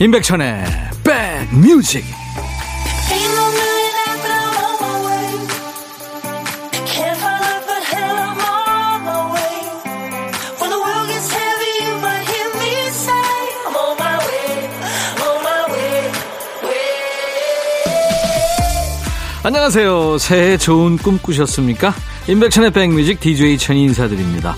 임백천의 백뮤직 안녕하세요. 새해 좋은 꿈 꾸셨습니까? 임백천의 백뮤직 DJ 천이 인사드립니다.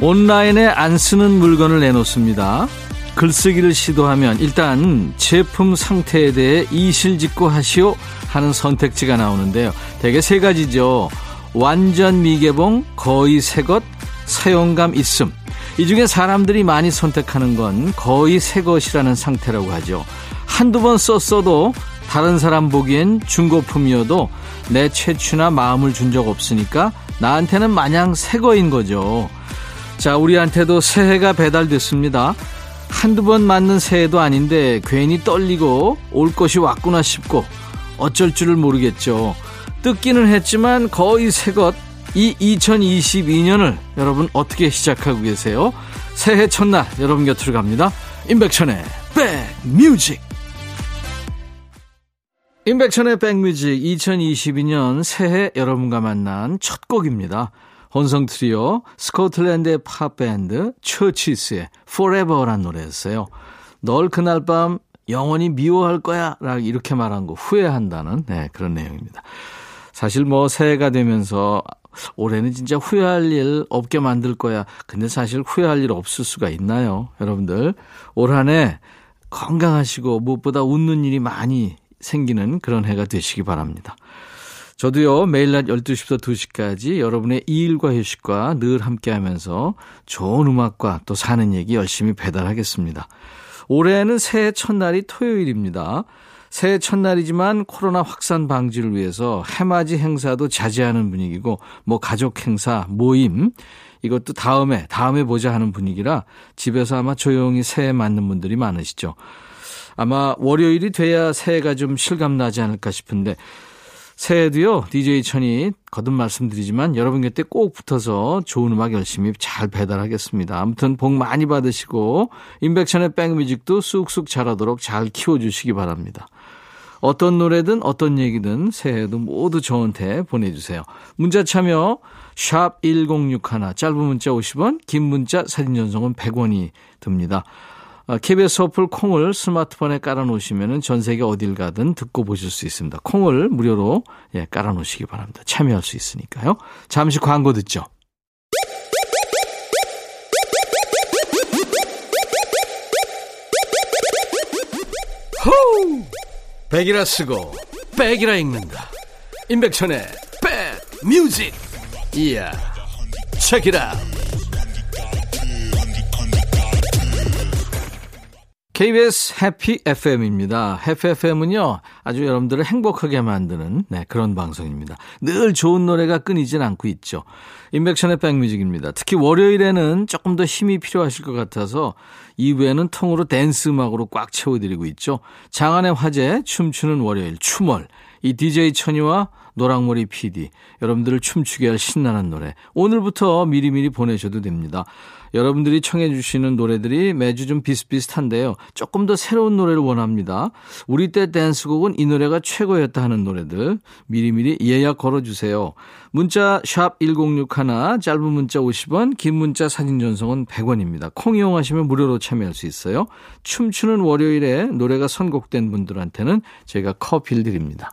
온라인에 안 쓰는 물건을 내놓습니다. 글쓰기를 시도하면 일단 제품 상태에 대해 이실직고 하시오 하는 선택지가 나오는데요. 대개 세 가지죠. 완전 미개봉, 거의 새것, 사용감 있음. 이 중에 사람들이 많이 선택하는 건 거의 새 것이라는 상태라고 하죠. 한두 번 썼어도 다른 사람 보기엔 중고품이어도 내 최취나 마음을 준 적 없으니까 나한테는 마냥 새 거인 거죠. 자, 우리한테도 새해가 배달됐습니다. 한두 번 맞는 새해도 아닌데 괜히 떨리고 올 것이 왔구나 싶고 어쩔 줄을 모르겠죠. 뜯기는 했지만 거의 새것 이 2022년을 여러분 어떻게 시작하고 계세요? 새해 첫날 여러분 곁으로 갑니다. 임백천의 백뮤직 임백천의 백뮤직 2022년 새해 여러분과 만난 첫 곡입니다. 혼성 트리오 스코틀랜드의 팝밴드 처치스의 Forever란 노래였어요. 널 그날 밤 영원히 미워할 거야 라고 이렇게 말한 거 후회한다는 네, 그런 내용입니다. 사실 뭐 새해가 되면서 올해는 진짜 후회할 일 없게 만들 거야. 근데 사실 후회할 일 없을 수가 있나요? 여러분들 올 한 해 건강하시고 무엇보다 웃는 일이 많이 생기는 그런 해가 되시기 바랍니다. 저도요, 매일 낮 12시부터 2시까지 여러분의 일과 휴식과 늘 함께 하면서 좋은 음악과 또 사는 얘기 열심히 배달하겠습니다. 올해는 새해 첫날이 토요일입니다. 새해 첫날이지만 코로나 확산 방지를 위해서 해맞이 행사도 자제하는 분위기고, 뭐 가족 행사, 모임, 이것도 다음에, 다음에 보자 하는 분위기라 집에서 아마 조용히 새해 맞는 분들이 많으시죠. 아마 월요일이 돼야 새해가 좀 실감나지 않을까 싶은데, 새해도요, DJ 천이 거듭 말씀드리지만 여러분 곁에 꼭 붙어서 좋은 음악 열심히 잘 배달하겠습니다. 아무튼 복 많이 받으시고, 인백천의 백뮤직도 쑥쑥 자라도록 잘 키워주시기 바랍니다. 어떤 노래든 어떤 얘기든 새해에도 모두 저한테 보내주세요. 문자 참여, 샵 1061, 짧은 문자 50원, 긴 문자 사진 전송은 100원이 듭니다. KBS 아, 어플 콩을 스마트폰에 깔아놓으시면 전 세계 어딜 가든 듣고 보실 수 있습니다. 콩을 무료로 예, 깔아놓으시기 바랍니다. 참여할 수 있으니까요. 잠시 광고 듣죠. 호우! 백이라 쓰고 백이라 읽는다. 임백천의 백 뮤직. 이야. 책이라. KBS 해피 FM입니다. 해피 FM은요, 아주 여러분들을 행복하게 만드는, 네, 그런 방송입니다. 늘 좋은 노래가 끊이진 않고 있죠. 인백션의 백뮤직입니다. 특히 월요일에는 조금 더 힘이 필요하실 것 같아서 2부에는 통으로 댄스 음악으로 꽉 채워드리고 있죠. 장안의 화제, 춤추는 월요일, 춤월. 이 DJ 천이와 노랑머리 PD. 여러분들을 춤추게 할 신나는 노래. 오늘부터 미리미리 보내셔도 됩니다. 여러분들이 청해 주시는 노래들이 매주 좀 비슷비슷한데요. 조금 더 새로운 노래를 원합니다. 우리 때 댄스곡은 이 노래가 최고였다 하는 노래들 미리미리 예약 걸어주세요. 문자 샵 1061, 짧은 문자 50원, 긴 문자 사진 전송은 100원입니다. 콩 이용하시면 무료로 참여할 수 있어요. 춤추는 월요일에 노래가 선곡된 분들한테는 저희가 커피를 드립니다.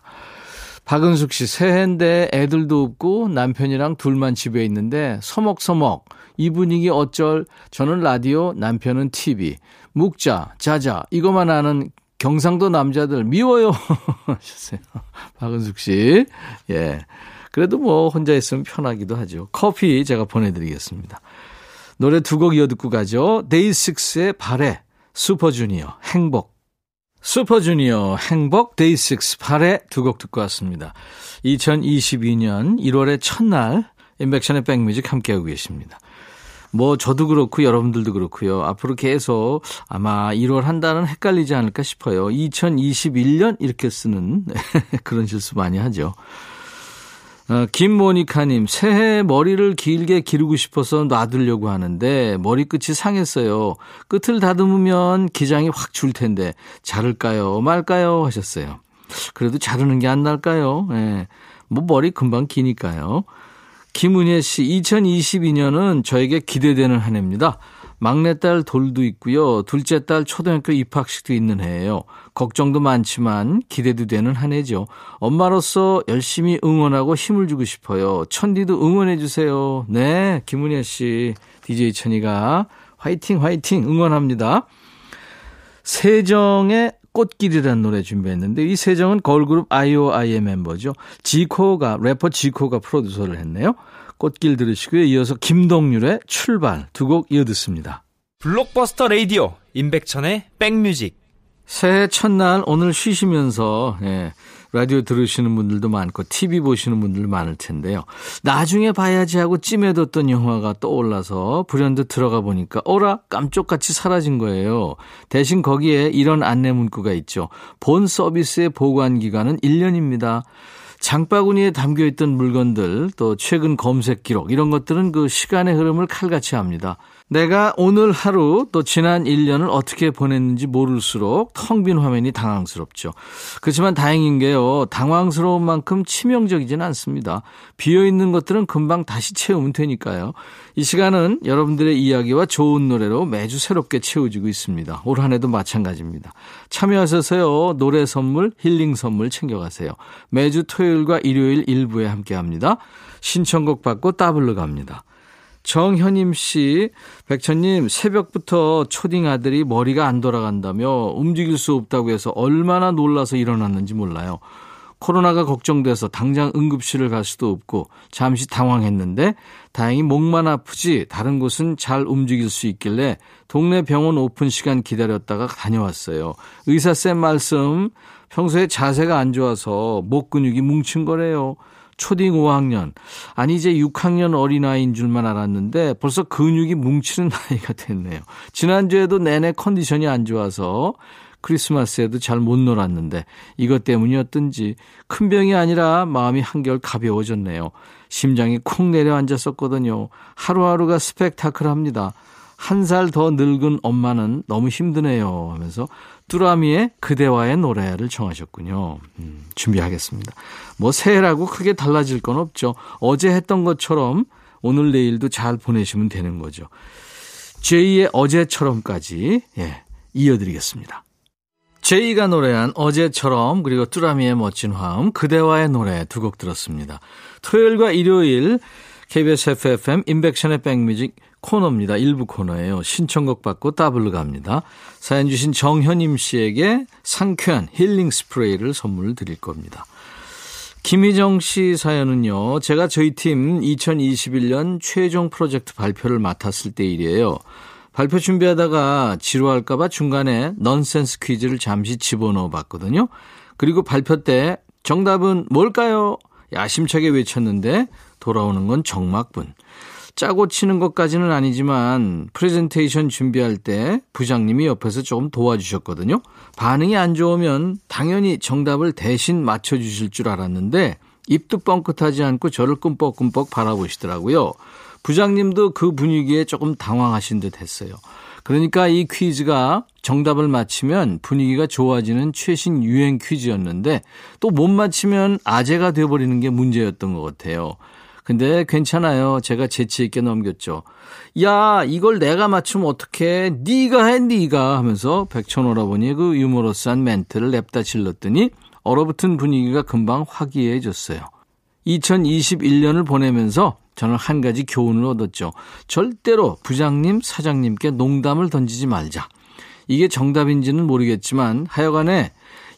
박은숙 씨, 새해인데 애들도 없고 남편이랑 둘만 집에 있는데 서먹서먹. 이 분위기 어쩔. 저는 라디오, 남편은 TV. 묵자, 자자. 이것만 아는 경상도 남자들 미워요. 하셨어요. 박은숙 씨. 예. 그래도 뭐 혼자 있으면 편하기도 하죠. 커피 제가 보내드리겠습니다. 노래 두 곡 이어 듣고 가죠. 데이식스의 바래, 슈퍼주니어, 행복. 슈퍼주니어 행복 데이식스 바래 두 곡 듣고 왔습니다. 2022년 1월의 첫날 임백천의 백뮤직 함께하고 계십니다. 뭐 저도 그렇고 여러분들도 그렇고요. 앞으로 계속 아마 1월 한 달은 헷갈리지 않을까 싶어요. 2021년 이렇게 쓰는 그런 실수 많이 하죠. 어, 김모니카님, 새해 머리를 길게 기르고 싶어서 놔두려고 하는데 머리끝이 상했어요. 끝을 다듬으면 기장이 확 줄 텐데 자를까요? 말까요? 하셨어요. 그래도 자르는 게 안 날까요? 예. 뭐 머리 금방 기니까요. 김은혜 씨, 2022년은 저에게 기대되는 한 해입니다. 막내딸 돌도 있고요. 둘째 딸 초등학교 입학식도 있는 해예요. 걱정도 많지만 기대도 되는 한 해죠. 엄마로서 열심히 응원하고 힘을 주고 싶어요. 천디도 응원해 주세요. 네, 김은혜 씨, DJ 천이가 화이팅 화이팅 응원합니다. 세정의 꽃길이라는 노래 준비했는데 이 세정은 걸그룹 아이오아이의 멤버죠. 지코가 래퍼 지코가 프로듀서를 했네요. 꽃길 들으시고요. 이어서 김동률의 출발 두 곡 이어 듣습니다. 블록버스터 레이디오 임백천의 백뮤직 새해 첫날 오늘 쉬시면서 예, 라디오 들으시는 분들도 많고 TV 보시는 분들 많을 텐데요. 나중에 봐야지 하고 찜해뒀던 영화가 떠올라서 불현듯 들어가 보니까 어라 깜쪽같이 사라진 거예요. 대신 거기에 이런 안내 문구가 있죠. 본 서비스의 보관 기간은 1년입니다. 장바구니에 담겨 있던 물건들, 또 최근 검색 기록, 이런 것들은 그 시간의 흐름을 칼같이 합니다. 내가 오늘 하루 또 지난 1년을 어떻게 보냈는지 모를수록 텅 빈 화면이 당황스럽죠. 그렇지만 다행인 게요. 당황스러운 만큼 치명적이진 않습니다. 비어있는 것들은 금방 다시 채우면 되니까요. 이 시간은 여러분들의 이야기와 좋은 노래로 매주 새롭게 채워지고 있습니다. 올 한 해도 마찬가지입니다. 참여하셔서요. 노래 선물, 힐링 선물 챙겨가세요. 매주 토요일과 일요일 일부에 함께합니다. 신청곡 받고 따블로 갑니다. 정현임 씨, 백천님, 새벽부터 초딩 아들이 머리가 안 돌아간다며 움직일 수 없다고 해서 얼마나 놀라서 일어났는지 몰라요. 코로나가 걱정돼서 당장 응급실을 갈 수도 없고 잠시 당황했는데 다행히 목만 아프지 다른 곳은 잘 움직일 수 있길래 동네 병원 오픈 시간 기다렸다가 다녀왔어요. 의사쌤 말씀 평소에 자세가 안 좋아서 목 근육이 뭉친 거래요. 초딩 5학년. 아니, 이제 6학년 어린아이인 줄만 알았는데 벌써 근육이 뭉치는 나이가 됐네요. 지난주에도 내내 컨디션이 안 좋아서 크리스마스에도 잘 못 놀았는데 이것 때문이었든지 큰 병이 아니라 마음이 한결 가벼워졌네요. 심장이 콩 내려앉았었거든요. 하루하루가 스펙타클합니다. 한 살 더 늙은 엄마는 너무 힘드네요 하면서 뚜라미의 그대와의 노래를 청하셨군요. 음, 준비하겠습니다. 뭐 새해라고 크게 달라질 건 없죠. 어제 했던 것처럼 오늘 내일도 잘 보내시면 되는 거죠. 제이의 어제처럼까지 예, 이어드리겠습니다. 제이가 노래한 어제처럼 그리고 뚜라미의 멋진 화음 그대와의 노래 두 곡 들었습니다. 토요일과 일요일 KBS FFM 인백션의 백뮤직 코너입니다. 일부 코너예요. 신청곡 받고 따블로 갑니다. 사연 주신 정현임 씨에게 상쾌한 힐링 스프레이를 선물 드릴 겁니다. 김희정 씨 사연은요. 제가 저희 팀 2021년 최종 프로젝트 발표를 맡았을 때 일이에요. 발표 준비하다가 지루할까봐 중간에 넌센스 퀴즈를 잠시 집어넣어 봤거든요. 그리고 발표 때 정답은 뭘까요? 야심차게 외쳤는데 돌아오는 건 정막분. 짜고 치는 것까지는 아니지만 프레젠테이션 준비할 때 부장님이 옆에서 조금 도와주셨거든요. 반응이 안 좋으면 당연히 정답을 대신 맞춰주실 줄 알았는데 입도 뻥끗하지 않고 저를 끔뻑끔뻑 바라보시더라고요. 부장님도 그 분위기에 조금 당황하신 듯 했어요. 그러니까 이 퀴즈가 정답을 맞히면 분위기가 좋아지는 최신 유행 퀴즈였는데 또 못 맞히면 아재가 돼버리는 게 문제였던 것 같아요. 근데 괜찮아요. 제가 재치 있게 넘겼죠. 야, 이걸 내가 맞추면 어떡해? 네가 해, 네가 하면서 백천오라버니 그 유머러스한 멘트를 냅다 질렀더니 얼어붙은 분위기가 금방 화기애해졌어요. 2021년을 보내면서 저는 한 가지 교훈을 얻었죠. 절대로 부장님, 사장님께 농담을 던지지 말자. 이게 정답인지는 모르겠지만 하여간에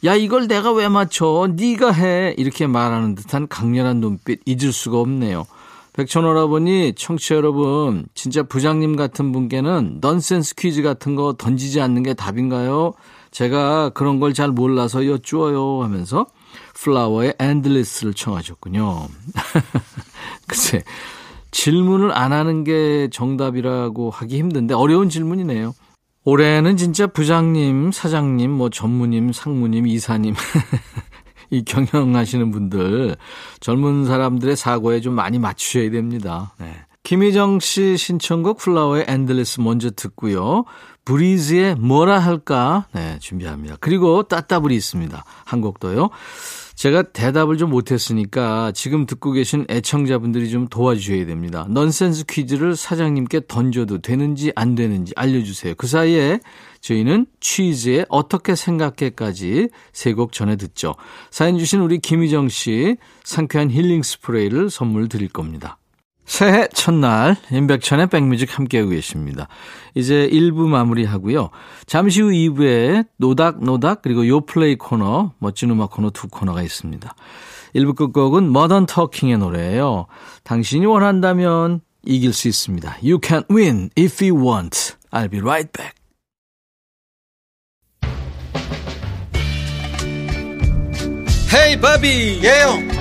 야 이걸 내가 왜 맞춰 네가 해 이렇게 말하는 듯한 강렬한 눈빛 잊을 수가 없네요. 백천오라버니 청취자 여러분 진짜 부장님 같은 분께는 넌센스 퀴즈 같은 거 던지지 않는 게 답인가요? 제가 그런 걸 잘 몰라서 여쭈어요 하면서 플라워의 Endless를 청하셨군요. 글쎄 질문을 안 하는 게 정답이라고 하기 힘든데 어려운 질문이네요. 올해는 진짜 부장님, 사장님, 뭐 전무님, 상무님, 이사님 이 경영하시는 분들 젊은 사람들의 사고에 좀 많이 맞추셔야 됩니다. 네. 김희정 씨 신청곡 플라워의 Endless 먼저 듣고요. 브리즈의 뭐라 할까 네, 준비합니다. 그리고 따따블이 있습니다. 한 곡도요. 제가 대답을 좀 못했으니까 지금 듣고 계신 애청자분들이 좀 도와주셔야 됩니다. 넌센스 퀴즈를 사장님께 던져도 되는지 안 되는지 알려주세요. 그 사이에 저희는 취즈의 어떻게 생각해까지 세 곡 전해 듣죠. 사연 주신 우리 김희정 씨 상쾌한 힐링 스프레이를 선물 드릴 겁니다. 새해 첫날 임백천의 백뮤직 함께하고 계십니다. 이제 1부 마무리하고요. 잠시 후 2부에 노닥노닥 그리고 요플레이 코너 멋진 음악 코너 두 코너가 있습니다. 1부 끝곡은 머던 터킹의 노래예요. 당신이 원한다면 이길 수 있습니다. You can win if you want. I'll be right back. 헤이 바비 예영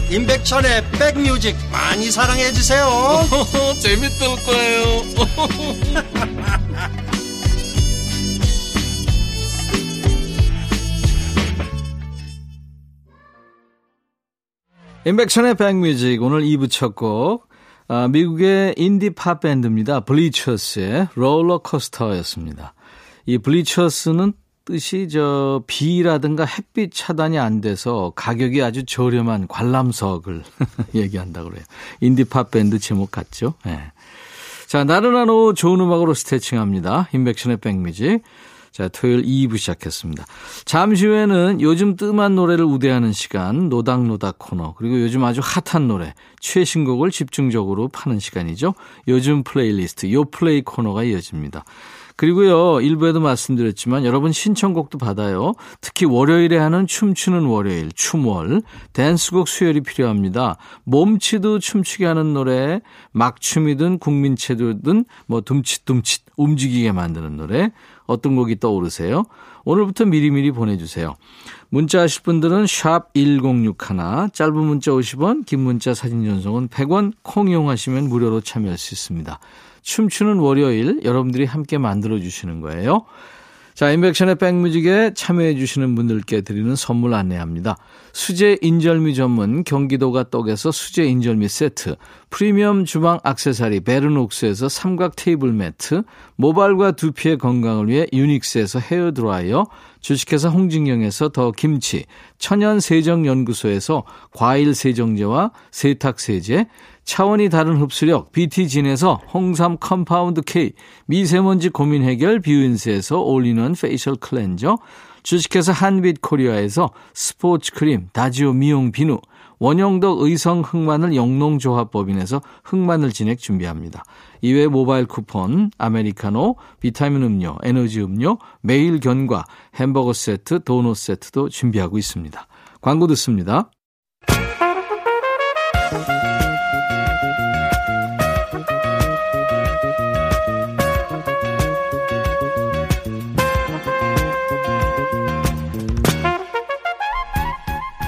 임백천의 백뮤직 많이 사랑해 주세요 재밌을 거예요 임백천의 백뮤직 오늘 2부 첫 곡 아, 미국의 인디 팝 밴드입니다. 블리처스의 롤러코스터였습니다. 이 블리처스는 뜻이 저 비라든가 햇빛 차단이 안 돼서 가격이 아주 저렴한 관람석을 얘기한다고 그래요. 인디 팝 밴드 제목 같죠? 네. 자, 나른한 오후 좋은 음악으로 스트레칭합니다. 임백천의 백뮤직. 자, 토요일 2부 시작했습니다. 잠시 후에는 요즘 뜸한 노래를 우대하는 시간, 노닥노닥 코너, 그리고 요즘 아주 핫한 노래, 최신곡을 집중적으로 파는 시간이죠. 요즘 플레이리스트, 요 플레이 코너가 이어집니다. 그리고요, 일부에도 말씀드렸지만 여러분 신청곡도 받아요. 특히 월요일에 하는 춤추는 월요일, 춤월, 댄스곡 수혈이 필요합니다. 몸치도 춤추게 하는 노래, 막춤이든 국민체조든 뭐 둠칫둠칫 움직이게 만드는 노래, 어떤 곡이 떠오르세요? 오늘부터 미리미리 보내주세요. 문자 하실 분들은 샵 1061, 짧은 문자 50원, 긴 문자 사진 전송은 100원, 콩 이용하시면 무료로 참여할 수 있습니다. 춤추는 월요일 여러분들이 함께 만들어 주시는 거예요. 자, 임백천의 백뮤직에 참여해 주시는 분들께 드리는 선물 안내합니다. 수제 인절미 전문 경기도가 떡에서 수제 인절미 세트, 프리미엄 주방 악세사리 베르녹스에서 삼각 테이블 매트, 모발과 두피의 건강을 위해 유닉스에서 헤어 드라이어, 주식회사 홍진경에서 더 김치, 천연 세정 연구소에서 과일 세정제와 세탁 세제, 차원이 다른 흡수력 BT진에서 홍삼 compound K, 미세먼지 고민 해결 뷰인스에서 올리는 facial cleanser, 주식회사 한빛 코리아에서 스포츠 크림 다지오 미용 비누, 원형덕 의성 흑마늘 영농조합법인에서 흑마늘 진액 준비합니다. 이외 모바일 쿠폰, 아메리카노, 비타민 음료, 에너지 음료, 매일 견과, 햄버거 세트, 도넛 세트도 준비하고 있습니다. 광고 듣습니다.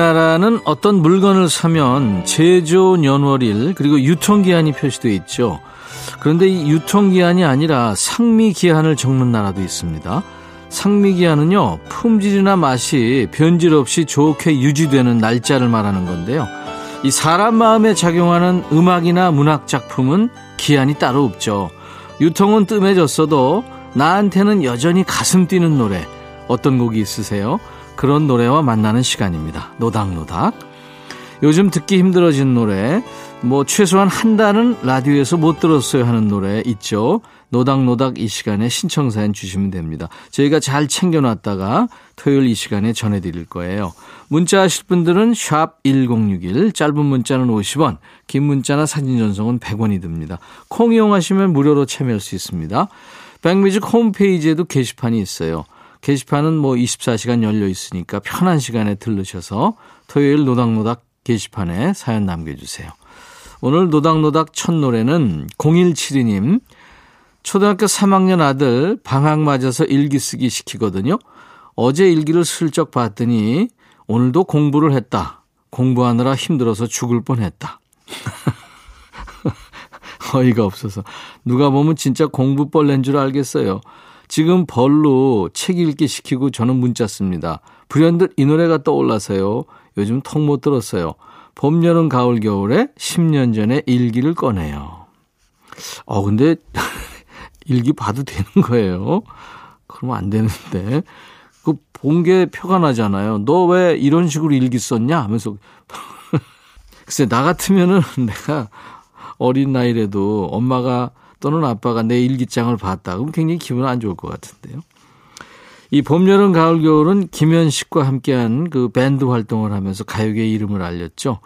우리나라는 어떤 물건을 사면 제조 연월일 그리고 유통기한이 표시되어 있죠. 그런데 이 유통기한이 아니라 상미기한을 적는 나라도 있습니다. 상미기한은요, 품질이나 맛이 변질 없이 좋게 유지되는 날짜를 말하는 건데요. 이 사람 마음에 작용하는 음악이나 문학 작품은 기한이 따로 없죠. 유통은 뜸해졌어도 나한테는 여전히 가슴 뛰는 노래 어떤 곡이 있으세요? 그런 노래와 만나는 시간입니다. 노닥노닥. 요즘 듣기 힘들어진 노래, 뭐 최소한 한 달은 라디오에서 못 들었어요 하는 노래 있죠. 노닥노닥 이 시간에 신청사연 주시면 됩니다. 저희가 잘 챙겨놨다가 토요일 이 시간에 전해드릴 거예요. 문자 하실 분들은 샵 1061, 짧은 문자는 50원, 긴 문자나 사진 전송은 100원이 듭니다. 콩 이용하시면 무료로 참여할 수 있습니다. 백뮤직 홈페이지에도 게시판이 있어요. 게시판은 뭐 24시간 열려 있으니까 편한 시간에 들르셔서 토요일 노닥노닥 게시판에 사연 남겨주세요. 오늘 노닥노닥 첫 노래는 0172님, 초등학교 3학년 아들 방학 맞아서 일기 쓰기 시키거든요. 어제 일기를 슬쩍 봤더니 오늘도 공부를 했다. 공부하느라 힘들어서 죽을 뻔했다. 어이가 없어서 누가 보면 진짜 공부벌레인 줄 알겠어요. 지금 벌로 책 읽기 시키고 저는 문자 씁니다. 불현듯 이 노래가 떠올라서요. 요즘 통못 들었어요. 봄, 여름, 가을, 겨울에 10년 전에 일기를 꺼내요. 어, 근데 일기 봐도 되는 거예요. 그러면 안 되는데. 그 본 게 표가 나잖아요. 너 왜 이런 식으로 일기 썼냐? 하면서. 글쎄, 나 같으면은 내가 어린 나이라도 엄마가 또는 아빠가 내 일기장을 봤다. 그럼 굉장히 기분 안 좋을 것 같은데요. 이 봄, 여름, 가을, 겨울은 김현식과 함께한 그 밴드 활동을 하면서 가요계 이름을 알렸죠.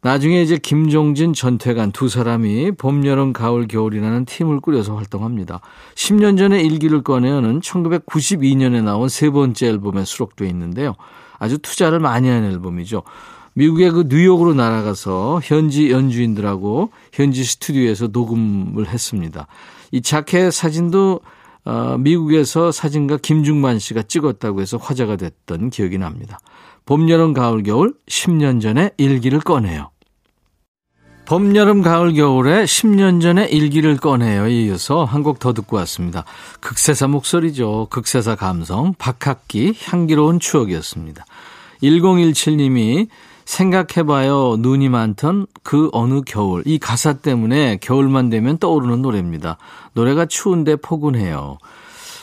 나중에 이제 김종진, 전태관 두 사람이 봄, 여름, 가을, 겨울이라는 팀을 꾸려서 활동합니다. 10년 전에 일기를 꺼내어는 1992년에 나온 세 번째 앨범에 수록되어 있는데요. 아주 투자를 많이 한 앨범이죠. 미국의 그 뉴욕으로 날아가서 현지 연주인들하고 현지 스튜디오에서 녹음을 했습니다. 이 자켓 사진도 어, 미국에서 사진가 김중만 씨가 찍었다고 해서 화제가 됐던 기억이 납니다. 봄, 여름, 가을, 겨울 10년 전에 일기를 꺼내요. 봄, 여름, 가을, 겨울에 10년 전에 일기를 꺼내요. 이어서 한 곡 더 듣고 왔습니다. 극세사 목소리죠. 극세사 감성, 박학기, 향기로운 추억이었습니다. 1017님이 생각해봐요. 눈이 많던 그 어느 겨울. 이 가사 때문에 겨울만 되면 떠오르는 노래입니다. 노래가 추운데 포근해요.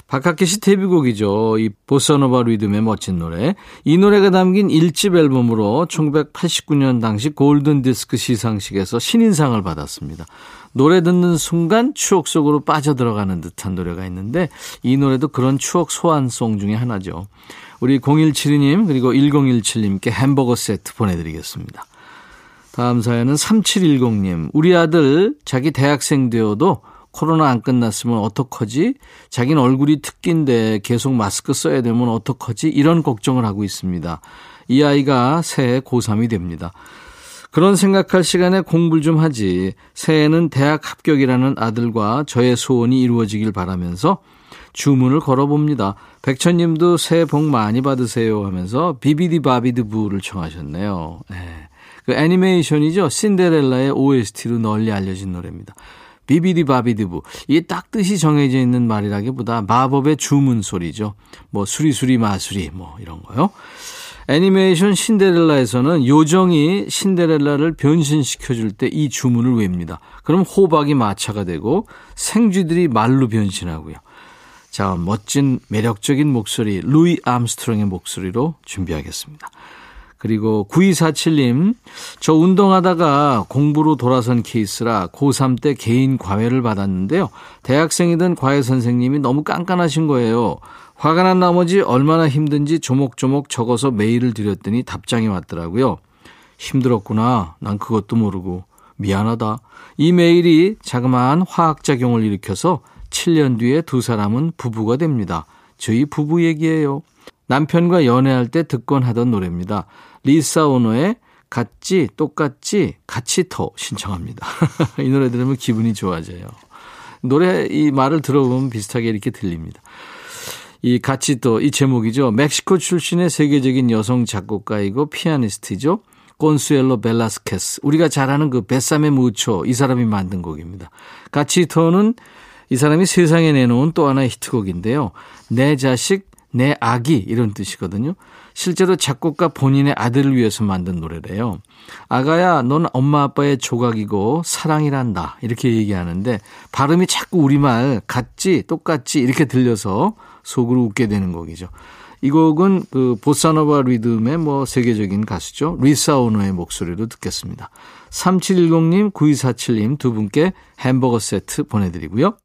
박학기 씨 데뷔곡이죠. 이 보사노바 리듬의 멋진 노래. 이 노래가 담긴 1집 앨범으로 1989년 당시 골든 디스크 시상식에서 신인상을 받았습니다. 노래 듣는 순간 추억 속으로 빠져들어가는 듯한 노래가 있는데 이 노래도 그런 추억 소환송 중에 하나죠. 우리 0172님 그리고 1017님께 햄버거 세트 보내드리겠습니다. 다음 사연은 3710님. 우리 아들 자기 대학생 되어도 코로나 안 끝났으면 어떡하지? 자기는 얼굴이 특기인데 계속 마스크 써야 되면 어떡하지? 이런 걱정을 하고 있습니다. 이 아이가 새해 고3이 됩니다. 그런 생각할 시간에 공부를 좀 하지. 새해는 대학 합격이라는 아들과 저의 소원이 이루어지길 바라면서 주문을 걸어봅니다. 백천님도 새해 복 많이 받으세요 하면서 비비디 바비드 부를 청하셨네요. 네. 그 애니메이션이죠. 신데렐라의 OST로 널리 알려진 노래입니다. 비비디 바비디부. 이게 딱 뜻이 정해져 있는 말이라기보다 마법의 주문 소리죠. 뭐 수리수리 마수리 뭐 이런 거요. 애니메이션 신데렐라에서는 요정이 신데렐라를 변신시켜 줄 때 이 주문을 외웁니다. 그럼 호박이 마차가 되고 생쥐들이 말로 변신하고요. 자, 멋진 매력적인 목소리, 루이 암스트롱의 목소리로 준비하겠습니다. 그리고 9247님, 저 운동하다가 공부로 돌아선 케이스라 고3 때 개인 과외를 받았는데요. 대학생이던 과외 선생님이 너무 깐깐하신 거예요. 화가 난 나머지 얼마나 힘든지 조목조목 적어서 메일을 드렸더니 답장이 왔더라고요. 힘들었구나. 난 그것도 모르고. 미안하다. 이 메일이 자그마한 화학작용을 일으켜서 7년 뒤에 두 사람은 부부가 됩니다. 저희 부부 얘기예요. 남편과 연애할 때 듣곤 하던 노래입니다. 리사 오노의 같지, 똑같지, 같이 터 신청합니다. 이 노래 들으면 기분이 좋아져요. 노래 이 말을 들어보면 비슷하게 이렇게 들립니다. 이 같이 또 이 제목이죠. 멕시코 출신의 세계적인 여성 작곡가이고 피아니스트죠. 콘수엘로 벨라스케스. 우리가 잘 아는 그 Bésame mucho 이 사람이 만든 곡입니다. Cachito는 이 사람이 세상에 내놓은 또 하나의 히트곡인데요. 내 자식, 내 아기 이런 뜻이거든요. 실제로 작곡가 본인의 아들을 위해서 만든 노래래요. 아가야, 넌 엄마 아빠의 조각이고 사랑이란다. 이렇게 얘기하는데 발음이 자꾸 우리말 같이 또, 같이 또 이렇게 들려서 속으로 웃게 되는 곡이죠. 이 곡은 그 보사노바 리듬의 뭐 세계적인 가수죠. 리사 오노의 목소리로 듣겠습니다. 3710님, 9247님 두 분께 햄버거 세트 보내드리고요.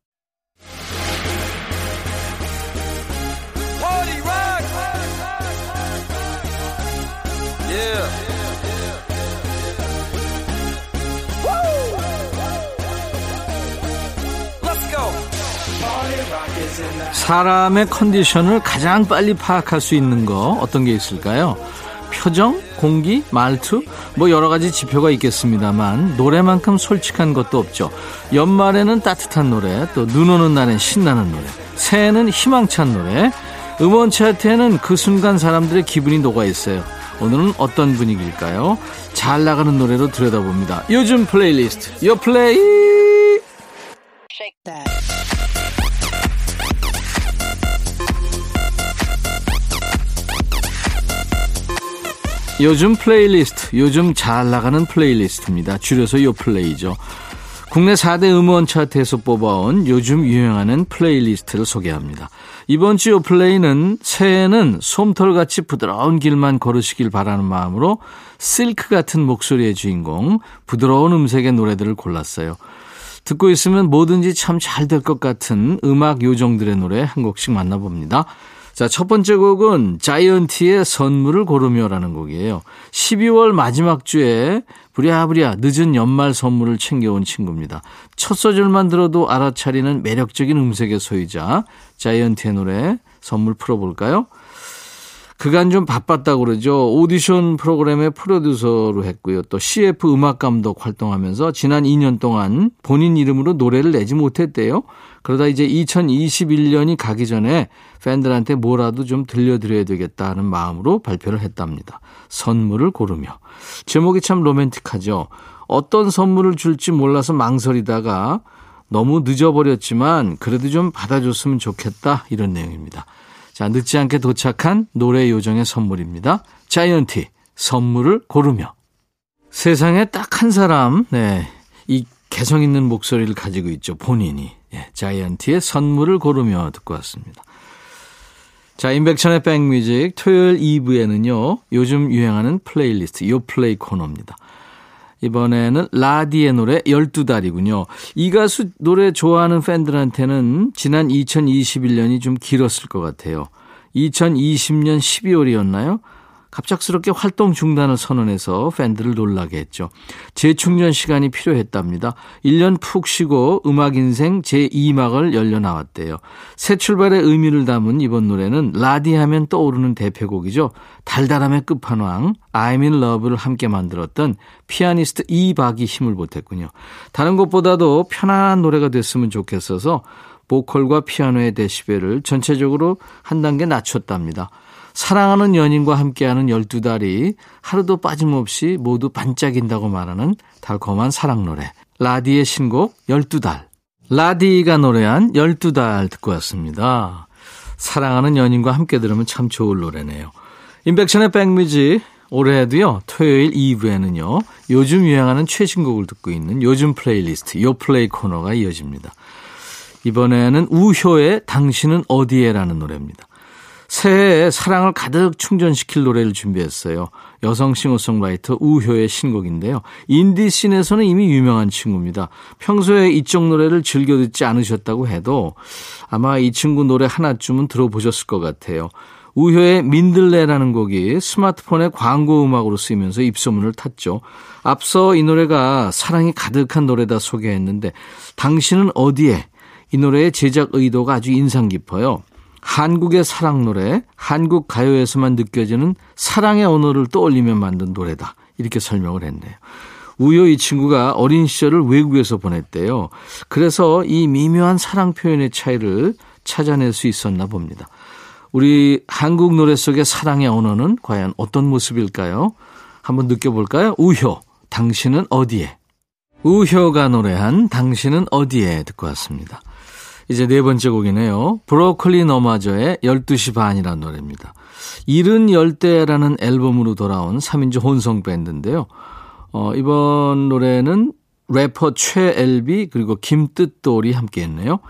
사람의 컨디션을 가장 빨리 파악할 수 있는 거 어떤 게 있을까요? 표정, 공기, 말투, 뭐 여러 가지 지표가 있겠습니다만 노래만큼 솔직한 것도 없죠. 연말에는 따뜻한 노래, 또 눈 오는 날엔 신나는 노래, 새해는 희망찬 노래, 음원 차트에는 그 순간 사람들의 기분이 녹아 있어요. 오늘은 어떤 분위기일까요? 잘 나가는 노래로 들여다봅니다. 요즘 플레이리스트, 요 플레이! 요즘 플레이리스트, 요즘 잘 나가는 플레이리스트입니다. 줄여서 요 플레이죠. 국내 4대 음원 차트에서 뽑아온 요즘 유행하는 플레이리스트를 소개합니다. 이번 주 요 플레이는 새해에는 솜털같이 부드러운 길만 걸으시길 바라는 마음으로 실크 같은 목소리의 주인공, 부드러운 음색의 노래들을 골랐어요. 듣고 있으면 뭐든지 참 잘 될 것 같은 음악 요정들의 노래 한 곡씩 만나봅니다. 자, 첫 번째 곡은 자이언티의 선물을 고르며라는 곡이에요. 12월 마지막 주에 부랴부랴 늦은 연말 선물을 챙겨온 친구입니다. 첫 소절만 들어도 알아차리는 매력적인 음색의 소유자 자이언티의 노래 선물 풀어볼까요? 그간 좀 바빴다고 그러죠. 오디션 프로그램의 프로듀서로 했고요. 또 CF 음악 감독 활동하면서 지난 2년 동안 본인 이름으로 노래를 내지 못했대요. 그러다 이제 2021년이 가기 전에 팬들한테 뭐라도 좀 들려드려야 되겠다는 마음으로 발표를 했답니다. 선물을 고르며. 제목이 참 로맨틱하죠. 어떤 선물을 줄지 몰라서 망설이다가 너무 늦어버렸지만 그래도 좀 받아줬으면 좋겠다 이런 내용입니다. 자, 늦지 않게 도착한 노래 요정의 선물입니다. 자이언티, 선물을 고르며. 세상에 딱 한 사람, 네, 이 개성 있는 목소리를 가지고 있죠. 본인이. 예, 자이언티의 선물을 고르며 듣고 왔습니다. 자, 임백천의 백뮤직 토요일 2부에는요, 요즘 유행하는 플레이리스트, 요 플레이 코너입니다. 이번에는 라디의 노래 12달이군요. 이 가수 노래 좋아하는 팬들한테는 지난 2021년이 좀 길었을 것 같아요. 2020년 12월이었나요? 갑작스럽게 활동 중단을 선언해서 팬들을 놀라게 했죠. 재충전 시간이 필요했답니다. 1년 푹 쉬고 음악 인생 제2막을 열려 나왔대요. 새 출발의 의미를 담은 이번 노래는 라디 하면 떠오르는 대표곡이죠. 달달함의 끝판왕 I'm in love를 함께 만들었던 피아니스트 이박이 힘을 보탰군요. 다른 것보다도 편안한 노래가 됐으면 좋겠어서 보컬과 피아노의 데시벨을 전체적으로 한 단계 낮췄답니다. 사랑하는 연인과 함께하는 12달이 하루도 빠짐없이 모두 반짝인다고 말하는 달콤한 사랑 노래. 라디의 신곡 12달. 라디가 노래한 12달 듣고 왔습니다. 사랑하는 연인과 함께 들으면 참 좋을 노래네요. 임백천의 백뮤직 올해에도요, 토요일 2부에는요, 요즘 유행하는 최신곡을 듣고 있는 요즘 플레이리스트, 요 플레이 코너가 이어집니다. 이번에는 우효의 당신은 어디에라는 노래입니다. 새해에 사랑을 가득 충전시킬 노래를 준비했어요. 여성 싱어송라이터 우효의 신곡인데요. 인디씬에서는 이미 유명한 친구입니다. 평소에 이쪽 노래를 즐겨 듣지 않으셨다고 해도 아마 이 친구 노래 하나쯤은 들어보셨을 것 같아요. 우효의 민들레라는 곡이 스마트폰의 광고 음악으로 쓰이면서 입소문을 탔죠. 앞서 이 노래가 사랑이 가득한 노래다 소개했는데 당신은 어디에 이 노래의 제작 의도가 아주 인상 깊어요. 한국의 사랑 노래, 한국 가요에서만 느껴지는 사랑의 언어를 떠올리며 만든 노래다. 이렇게 설명을 했네요. 우요 이 친구가 어린 시절을 외국에서 보냈대요. 그래서 이 미묘한 사랑 표현의 차이를 찾아낼 수 있었나 봅니다. 우리 한국 노래 속의 사랑의 언어는 과연 어떤 모습일까요? 한번 느껴볼까요? 우효, 당신은 어디에? 우효가 노래한 당신은 어디에 듣고 왔습니다. 이제 네 번째 곡이네요. 브로콜리 너마저의 12시 반이라는 노래입니다. 이른 열대라는 앨범으로 돌아온 3인조 혼성 밴드인데요. 어, 이번 노래는 래퍼 최엘비 그리고 김뜻돌이 함께 했네요.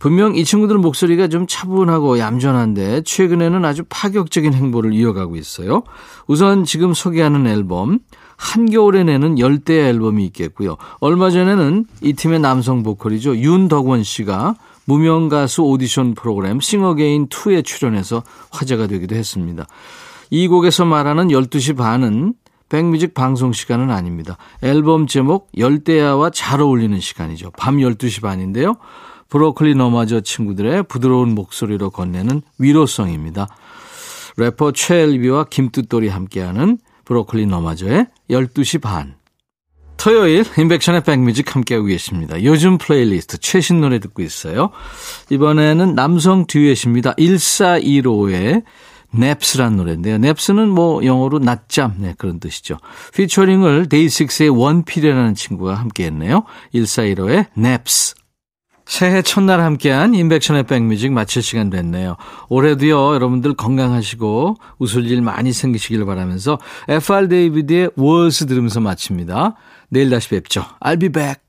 분명 이 친구들 목소리가 좀 차분하고 얌전한데 최근에는 아주 파격적인 행보를 이어가고 있어요. 우선 지금 소개하는 앨범 한겨울에 내는 열대 앨범이 있겠고요. 얼마 전에는 이 팀의 남성 보컬이죠. 윤덕원 씨가 무명 가수 오디션 프로그램 싱어게인 2에 출연해서 화제가 되기도 했습니다. 이 곡에서 말하는 12시 반은 백뮤직 방송 시간은 아닙니다. 앨범 제목 열대야와 잘 어울리는 시간이죠. 밤 12시 반인데요. 브로콜리 너마저 친구들의 부드러운 목소리로 건네는 위로송입니다. 래퍼 최엘비와 김뚜돌이 함께하는 브로콜리 너마저의 12시 반. 토요일 임백천의 백뮤직 함께하고 계십니다. 요즘 플레이리스트 최신 노래 듣고 있어요. 이번에는 남성 듀엣입니다. 1415의 Naps란 노래인데요. Naps는 뭐 영어로 낮잠 네, 그런 뜻이죠. 피처링을 데이식스의 원필이라는 친구가 함께했네요. 1415의 Naps. 새해 첫날 함께한 임백천의 백뮤직 마칠 시간 됐네요. 올해도요, 여러분들 건강하시고 웃을 일 많이 생기시길 바라면서 FR 데이비드의 월스 들으면서 마칩니다. 내일 다시 뵙죠. I'll be back.